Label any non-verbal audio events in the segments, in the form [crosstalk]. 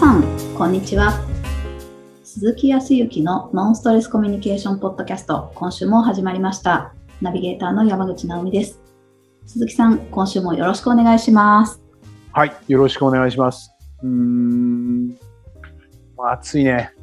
さん、こんにちは。鈴木康之のノンストレスコミュニケーションポッドキャスト、今週も始まりました。ナビゲーターの山口直美です。鈴木さん、今週もよろしくお願いします。はい、よろしくお願いします。うーん、まあ暑いね。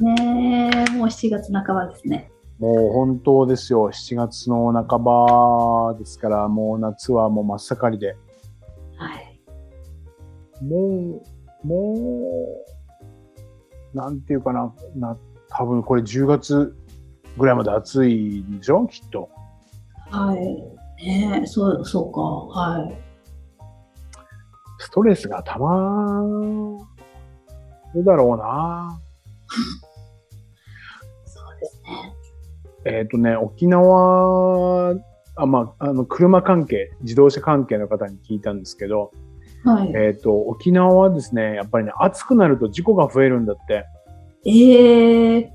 ねえ、もう7月半ばですね。もう本当ですよ。7月の半ばですから、もう夏はもう真っ盛りで。はい。もう、もう、なんていうかな、な、多分これ10月ぐらいまで暑いんでしょ？きっと。はい。ねえ、そう、そうか。はい。ストレスがたまるだろうな。[laughs] そうですね。えっ、とね、沖縄、あ、まあ、あの、車関係、自動車関係の方に聞いたんですけど、はい。えっ、と、沖縄はですね、やっぱりね、暑くなると事故が増えるんだって。ええ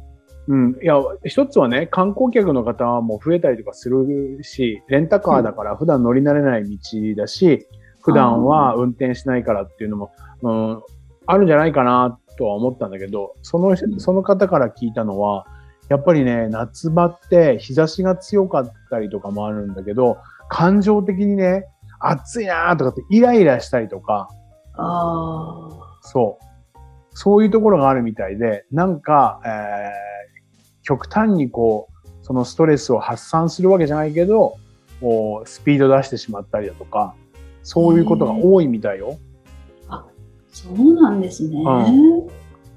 うん。いや、一つはね、観光客の方も増えたりとかするし、レンタカーだから普段乗り慣れない道だし、普段は運転しないからっていうのも、うん、あるんじゃないかなとは思ったんだけど、その、その方から聞いたのは、やっぱりね、夏場って日差しが強かったりとかもあるんだけど、感情的にね、暑いなーとかってイライラしたりとか、あそう。そういうところがあるみたいで、なんか、えー、極端にこう、そのストレスを発散するわけじゃないけど、こうスピード出してしまったりだとか、そういうことが多いみたいよ。あ、そうなんですね。う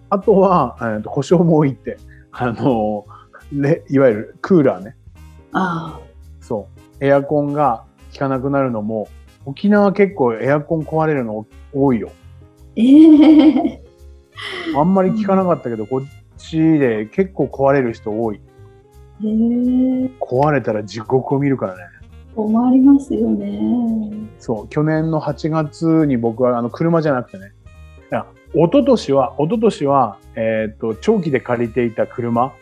あとは、えーと故障も多いって、あのね、いわゆるクーラーね。あそう。エアコンが効かなくなるのも、沖縄結構エアコン壊れるの多いよ。ええあんまり聞かなかったけど、こっちで結構壊れる人多い。ええ壊れたら地獄を見るからね。困りますよね。そう、去年の8月に僕はあの車じゃなくてね、いや、一昨年は、一昨年は、えっ、と、長期で借りていた車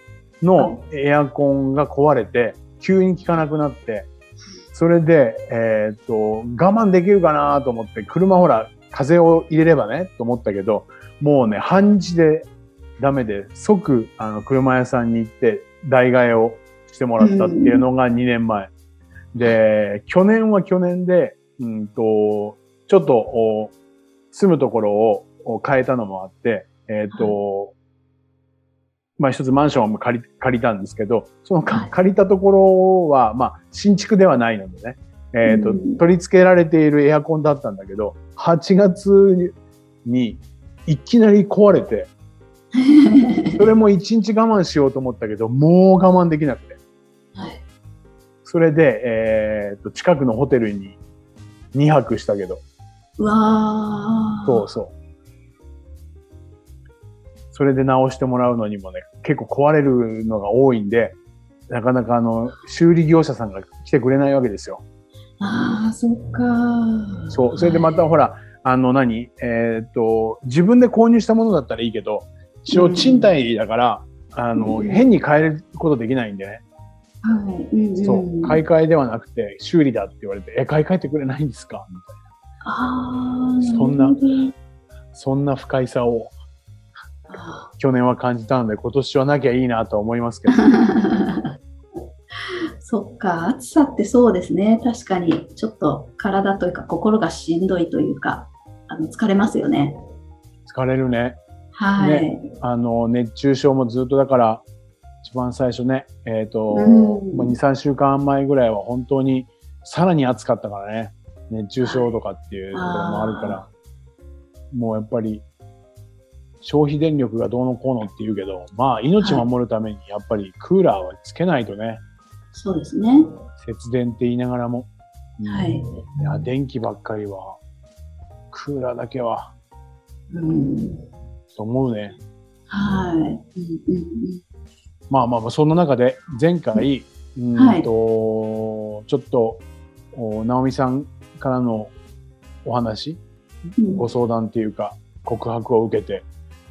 のエアコンが壊れて、急に効かなくなって、それで、えっ、と、我慢できるかなと思って、車ほら、風を入れればね、と思ったけど、もうね、半日でダメで、即、あの、車屋さんに行って、代替えをしてもらったっていうのが2年前。で、去年は去年で、うんと、ちょっと、お住むところをお変えたのもあって、えっ、と、まあ一つマンションを借り借りたんですけど、そのかはい借りたところは、まあ新築ではないのでね、えっ、と、うん取り付けられているエアコンだったんだけど、8月にいきなり壊れて、[laughs] それも1日我慢しようと思ったけど、もう我慢できなくて。はい。それで、えっ、と、近くのホテルに2泊したけど、うわあ。そうそう。それで直してもらうのにもね、結構壊れるのが多いんで、なかなかあの、修理業者さんが来てくれないわけですよ。ああ、そっか。そう。それでまたほら、あの何、えっ、と、自分で購入したものだったらいいけど、一応賃貸だから、あの、うん変に変えることできないんでね。はい。うんうん、そう。買い替えではなくて、修理だって言われて、え、買い替えてくれないんですか？みたいな。ああ、そんなそんな不快さをあ [laughs] 去年は感じたので、今年はなきゃいいなとは思いますけど。ー [laughs] そっか、暑さってそうですね。確かに、ちょっと体というか心がしんどいというか、あの疲れますよね。疲れるね。はい。ねあの、熱中症もずっとだから、一番最初ね、えっ、と、うんまあ2、3週間前ぐらいは本当にさらに暑かったからね、熱中症とかっていうところもあるから、もうやっぱり、消費電力がどうのこうのって言うけど、まあ命守るためにやっぱりクーラーはつけないとね、そうですね。節電って言いながらも。うんはいいや、電気ばっかりは、クーラーだけは、うん。と思うね。はい。うんまあまあまあ、そんな中で、前回、うんと、はいちょっと、お直美さんからのお話、うんご相談っていうか、告白を受けて、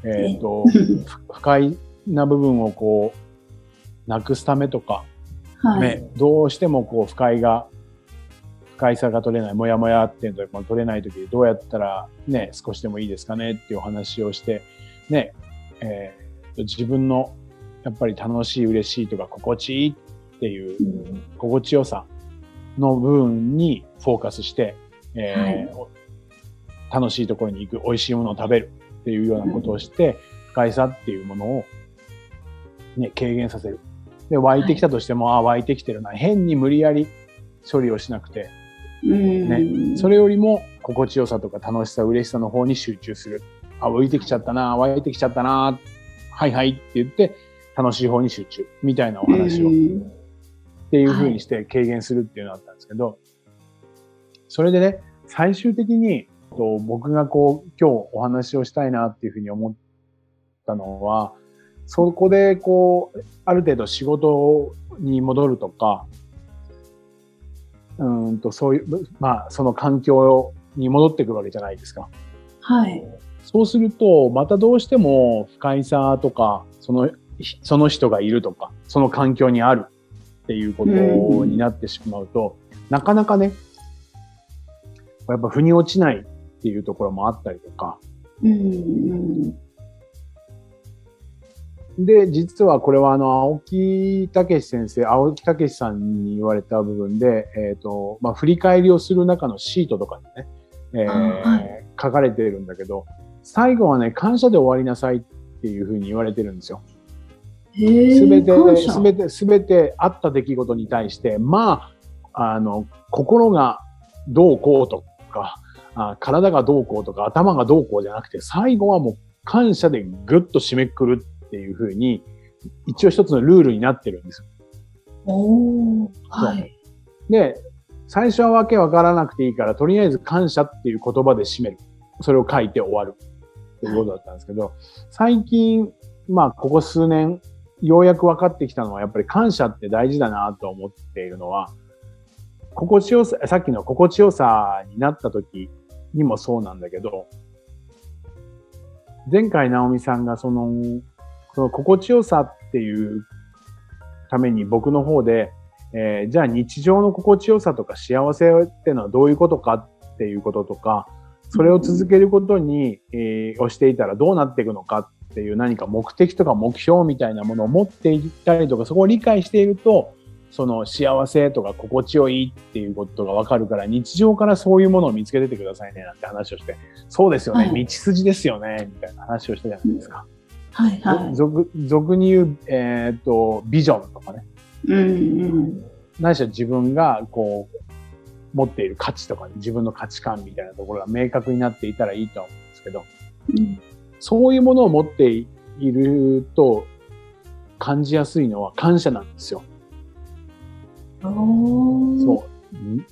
えっ、と、うん [laughs] 不快な部分をこう、なくすためとか、はい。ね、どうしてもこう、不快が不快さが取れない、もやもやっていうのも取れないときどうやったらね、少しでもいいですかねっていうお話をして、ね、えー、自分のやっぱり楽しい、嬉しいとか心地いいっていう心地よさの部分にフォーカスして、えー、はい、楽しいところに行く、美味しいものを食べるっていうようなことをして、不快さっていうものをね、軽減させる。で、湧いてきたとしても、はい、あ、湧いてきてるな。変に無理やり処理をしなくて、ね、それよりも心地よさとか楽しさ、嬉しさの方に集中する。あ、浮いてきちゃったな、湧いてきちゃったな、はいはいって言って、楽しい方に集中。みたいなお話を。っていうふうにして軽減するっていうのがあったんですけど、それでね、最終的に、僕がこう、今日お話をしたいなっていうふうに思ったのは、そこでこう、ある程度仕事に戻るとか、うんと、そういう、まあ、その環境に戻ってくるわけじゃないですか。はい。そうすると、またどうしても不快さとか、その、その人がいるとか、その環境にあるっていうことになってしまうと、うん、なかなかね、やっぱ腑に落ちないっていうところもあったりとか、うん、で、実はこれはあの、青木武先生、青木武さんに言われた部分で、えっ、ー、と、まあ、振り返りをする中のシートとかにね、えーはい、書かれているんだけど、最後はね、感謝で終わりなさいっていうふうに言われてるんですよ。すべて、すべて、すべてあった出来事に対して、まあ、あの、心がどうこうとか、あ体がどうこうとか、頭がどうこうじゃなくて、最後はもう感謝でぐっと締めくくるっていうふうに、一応一つのルールになってるんですよ。おはい。で、最初はわけわからなくていいから、とりあえず感謝っていう言葉で締める。それを書いて終わる。っていうことだったんですけど、最近、まあ、ここ数年、ようやく分かってきたのは、やっぱり感謝って大事だなと思っているのは、心地よさ、さっきの心地よさになった時にもそうなんだけど、前回直美さんがそのその心地よさっていうために僕の方で、えー、じゃあ日常の心地よさとか幸せっていうのはどういうことかっていうこととか、それを続けることに、えー、をしていたらどうなっていくのかっていう何か目的とか目標みたいなものを持っていったりとか、そこを理解していると、その幸せとか心地よいっていうことがわかるから、日常からそういうものを見つけててくださいねなんて話をして、そうですよね、はい、道筋ですよね、みたいな話をしたじゃないですか。はいはい。俗俗に言う、えっ、ー、と、ビジョンとかね。うんうん。何しろ自分が、こう、持っている価値とか、ね、自分の価値観みたいなところが明確になっていたらいいと思うんですけど、うん、そういうものを持っていると感じやすいのは感謝なんですよ。そう。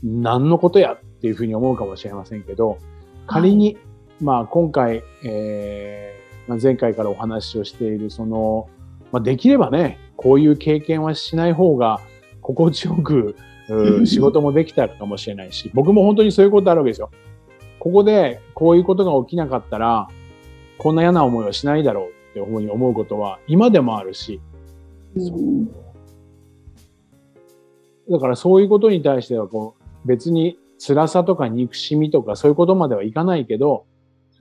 何のことやっていうふうに思うかもしれませんけど、仮に、はい、まあ今回、えーまあ、前回からお話をしている、その、まあ、できればね、こういう経験はしない方が心地よく、[laughs] 仕事もできたかもしれないし、僕も本当にそういうことあるわけですよ。ここでこういうことが起きなかったら、こんな嫌な思いはしないだろうっていうふうに思うことは今でもあるし、だからそういうことに対してはこう別に辛さとか憎しみとかそういうことまではいかないけど、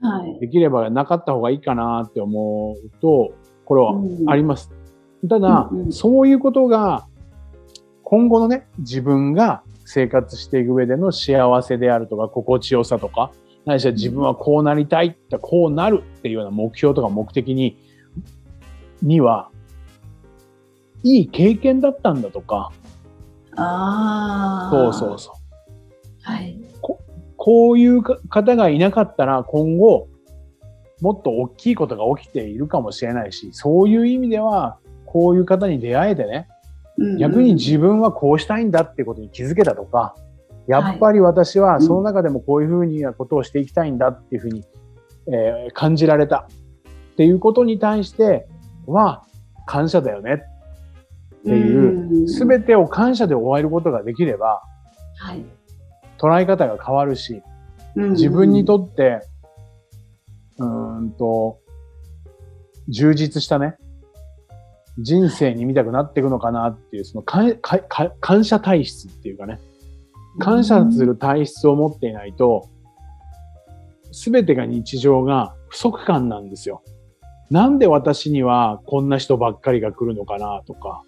はい、できればなかった方がいいかなって思うと、これはあります。うん、ただ、うんうん、そういうことが、今後のね、自分が生活していく上での幸せであるとか、心地よさとか、何しろ自分はこうなりたいって、こうなるっていうような目標とか目的に、には、いい経験だったんだとか、ああ。そうそうそう。はい。こういう方がいなかったら今後、もっと大きいことが起きているかもしれないし、そういう意味では、こういう方に出会えてね、逆に自分はこうしたいんだってことに気づけたとか、やっぱり私はその中でもこういうふうなことをしていきたいんだっていうふうに、えー、感じられたっていうことに対しては感謝だよねっていう、すべてを感謝で終えることができれば、はい、捉え方が変わるし、自分にとって、うんと、充実したね、人生に見たくなっていくのかなっていう、その感謝体質っていうかね、感謝する体質を持っていないと、すべてが日常が不足感なんですよ。なんで私にはこんな人ばっかりが来るのかなとか。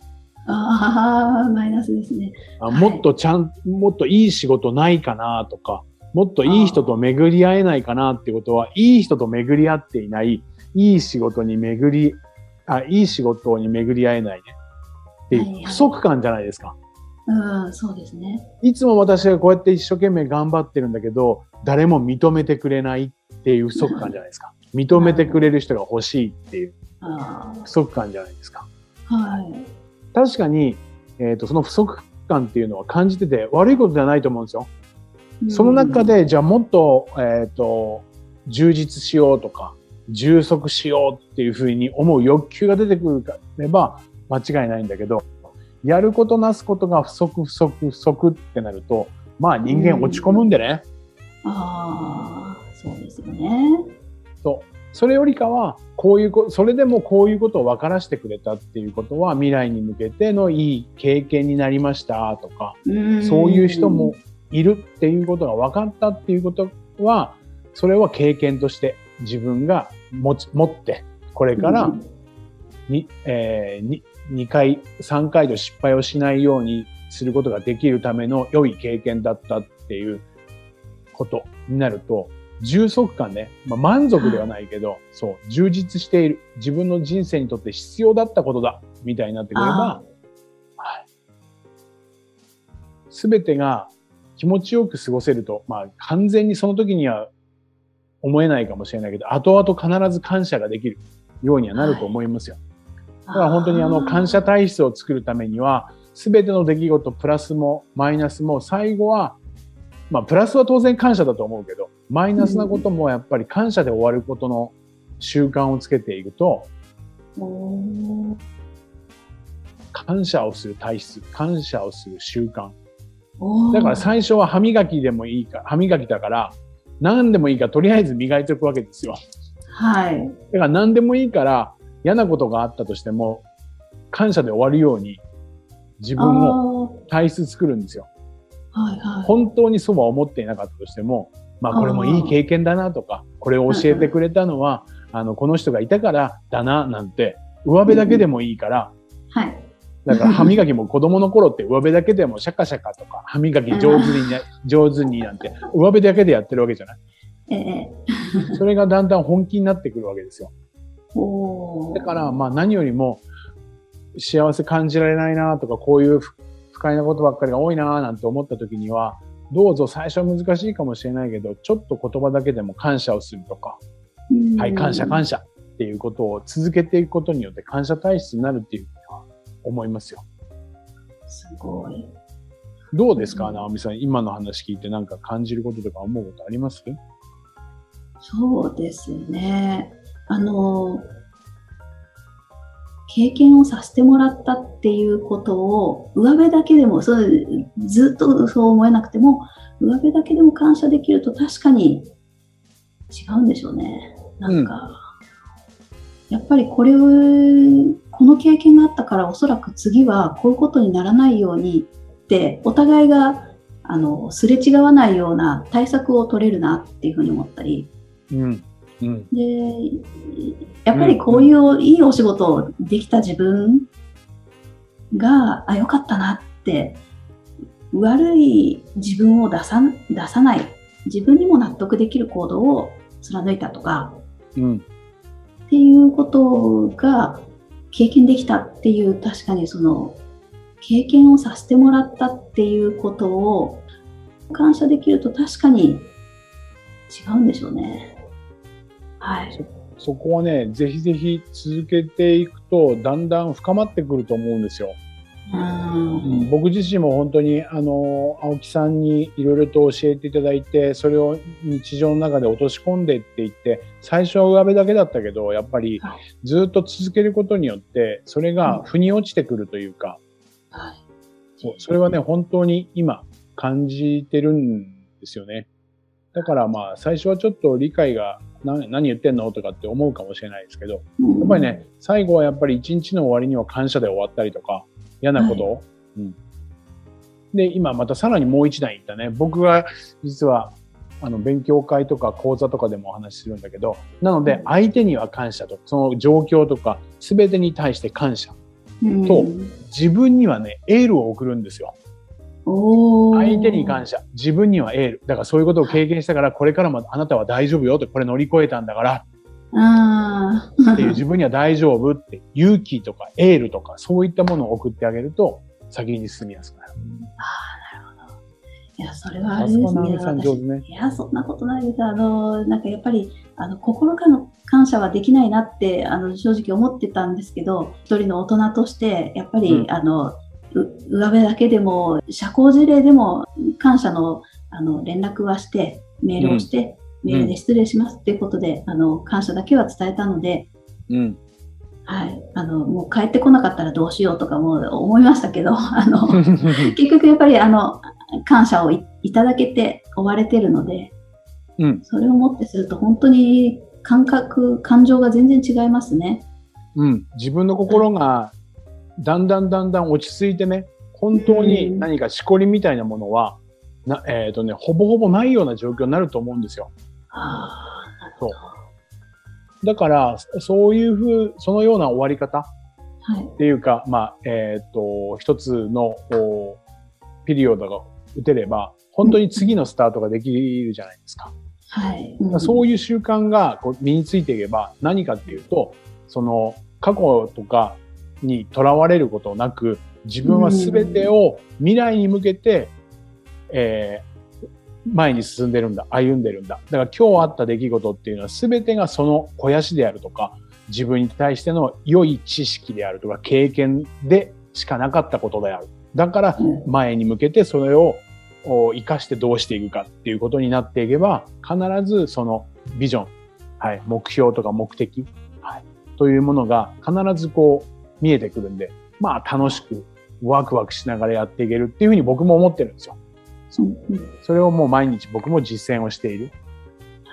ああ、マイナスですね。あもっとちゃん、もっといい仕事ないかなとか、もっといい人と巡り合えないかなってことは、いい人と巡り合っていない、いい仕事に巡り、あ、いい仕事に巡り合えないね。っていう不足感じゃないですか。うん、そうですね。いつも私がこうやって一生懸命頑張ってるんだけど、誰も認めてくれないっていう不足感じゃないですか。認めてくれる人が欲しいっていう不足感じゃないですか。はい。確かに、えっ、ー、と、その不足感っていうのは感じてて悪いことじゃないと思うんですよ。その中で、じゃあもっと、えっ、ー、と、充実しようとか、充足しようっていうふうに思う欲求が出てくれば間違いないんだけど、やることなすことが不足不足不足ってなると、まあ人間落ち込むんでね。うん、ああ、そうですよね。そう。それよりかは、こういうこ、それでもこういうことを分からしてくれたっていうことは、未来に向けてのいい経験になりましたとか、そういう人もいるっていうことが分かったっていうことは、それは経験として自分が持ち持って、これからに、えー、2回、3回と失敗をしないようにすることができるための良い経験だったっていうことになると、充足感ね、まあ、満足ではないけど、そう、充実している。自分の人生にとって必要だったことだ、みたいになってくれば、す、べ、てが気持ちよく過ごせると、まあ、完全にその時には思えないかもしれないけど、後々必ず感謝ができる。ようにはなると思いますよ。はい。だから本当にあの感謝体質を作るためには、すべての出来事、プラスもマイナスも最後は、まあプラスは当然感謝だと思うけど、マイナスなこともやっぱり感謝で終わることの習慣をつけていくと、感謝をする体質、感謝をする習慣。だから最初は歯磨きでもいいか、歯磨きだから、何でもいいからとりあえず磨いておくわけですよ。はい。だから何でもいいから、嫌なことがあったとしても、感謝で終わるように自分を体質作るんですよ。はいはい、本当にそうは思っていなかったとしても、まあこれもいい経験だなとか、これを教えてくれたのは、あの、この人がいたからだな、なんて、上辺だけでもいいから、はい。だから歯磨きも子供の頃って上辺だけでもシャカシャカとか歯磨き上手に、[laughs] 上手になんて上辺だけでやってるわけじゃない？ええ。[laughs] それがだんだん本気になってくるわけですよ。だから、まあ何よりも幸せ感じられないなとか、こういう不快なことばっかりが多いななんて思った時には、どうぞ最初は難しいかもしれないけど、ちょっと言葉だけでも感謝をするとか、はい、感謝感謝っていうことを続けていくことによって感謝体質になるっていうふうには思いますよ。すごい。どうですか、直美さん。今の話聞いてなんか感じることとか思うことあります？そうですね。あの、経験をさせてもらったっていうことを、上辺だけでも、そうずっとそう思えなくても、上辺だけでも感謝できると確かに違うんでしょうね。なんか、うん、やっぱりこれを、この経験があったからおそらく次はこういうことにならないようにって、お互いが、あの、すれ違わないような対策を取れるなっていうふうに思ったり、うんうん、でやっぱりこういういいお仕事をできた自分が、あ、よかったなって、悪い自分を出さ出さない、自分にも納得できる行動を貫いたとか、うん、っていうことが経験できたっていう、確かにその、経験をさせてもらったっていうことを感謝できると確かに違うんでしょうね。はい、そそこはね、ぜひぜひ続けていくと、だんだん深まってくると思うんですよ。うん、僕自身も本当にあの青木さんにいろいろと教えていただいてそれを日常の中で落とし込んでって言って最初は上辺だけだったけどやっぱりずっと続けることによってそれが腑に落ちてくるというか、はい、そうそれはね本当に今感じてるんですよね。だからまあ最初はちょっと理解が何何言ってんの？とかって思うかもしれないですけど、やっぱりね、最後はやっぱり一日の終わりには感謝で終わったりとか、嫌なこと、はい、うん、で、今またさらにもう一段いったね。僕が実はあの勉強会とか講座とかでもお話しするんだけど、なので相手には感謝と、その状況とか全てに対して感謝と、自分にはね、エールを送るんですよ。相手に感謝。自分にはエール。だからそういうことを経験したから、これからもあなたは大丈夫よって、これ乗り越えたんだから。っていう自分には大丈夫って勇気とかエールとかそういったものを送ってあげると先に進みやすくなる。ああ、なるほど。いや、それはあれですね。ねいや、そんなことないです。あの、なんかやっぱり、あの、心からの感謝はできないなって、あの、正直思ってたんですけど、一人の大人として、やっぱり、うん、あの、上辺だけでも、社交辞令でも感謝のあの連絡はして、メールをして、メールで失礼しますっていうことで、あの感謝だけは伝えたので、うん、はい、あのもう帰ってこなかったらどうしようとかも思いましたけど、[laughs] あの結局やっぱりあの感謝をいただけて追われてるので、うん、それをもってすると本当に感覚、感情が全然違いますね。うん、自分の心がだんだんだんだん落ち着いてね、本当に何かしこりみたいなものは、なえっ、ー、とね、ほぼほぼないような状況になると思うんですよ。そう。だから、そういうふう、そのような終わり方っていうか、はい、まあ、えっ、ー、と、一つのピリオドが打てれば、本当に次のスタートができるじゃないですか。はい。うん、そういう習慣がこう身についていけば、何かっていうと、その、過去とかにとらわれることなく、自分は全てを未来に向けて、えー、前に進んでるんだ、歩んでるんだ。だから今日あった出来事っていうのは全てがその肥やしであるとか、自分に対しての良い知識であるとか、経験でしかなかったことである。だから前に向けてそれを生かしてどうしていくかっていうことになっていけば、必ずそのビジョン、はい、目標とか目的、はい、というものが必ずこう見えてくるんで、まあ楽しくワクワクしながらやっていけるっていうふうに僕も思ってるんですよ。それをもう毎日僕も実践をしているっ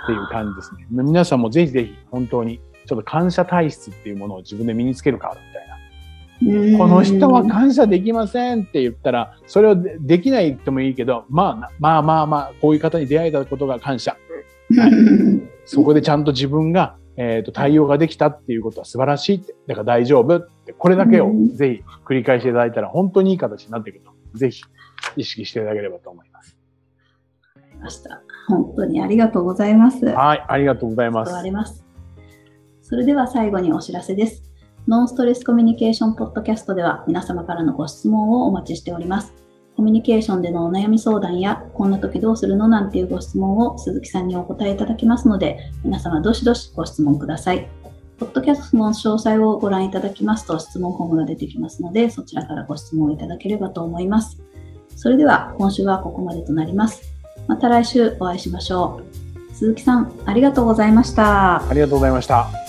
ていう感じですね。皆さんもぜひぜひ本当にちょっと感謝体質っていうものを自分で身につけるかみたいな。この人は感謝できませんって言ったら、それをできないともいいけど、まあまあまあまあ、こういう方に出会えたことが感謝。はい、[laughs] そこでちゃんと自分がえっ、ー、と、対応ができたっていうことは素晴らしいって。だから大丈夫って。これだけをぜひ繰り返していただいたら本当にいい形になっていくと。ぜひ意識していただければと思います。わかりました。本当にありがとうございます。はい、ありがとうございます。ます。それでは最後にお知らせです。ノンストレスコミュニケーションポッドキャストでは皆様からのご質問をお待ちしております。コミュニケーションでのお悩み相談や、こんな時どうするのなんていうご質問を鈴木さんにお答えいただきますので、皆様どしどしご質問ください。ポッドキャストの詳細をご覧いただきますと質問フォームが出てきますので、そちらからご質問いただければと思います。それでは今週はここまでとなります。また来週お会いしましょう。鈴木さん、ありがとうございました。ありがとうございました。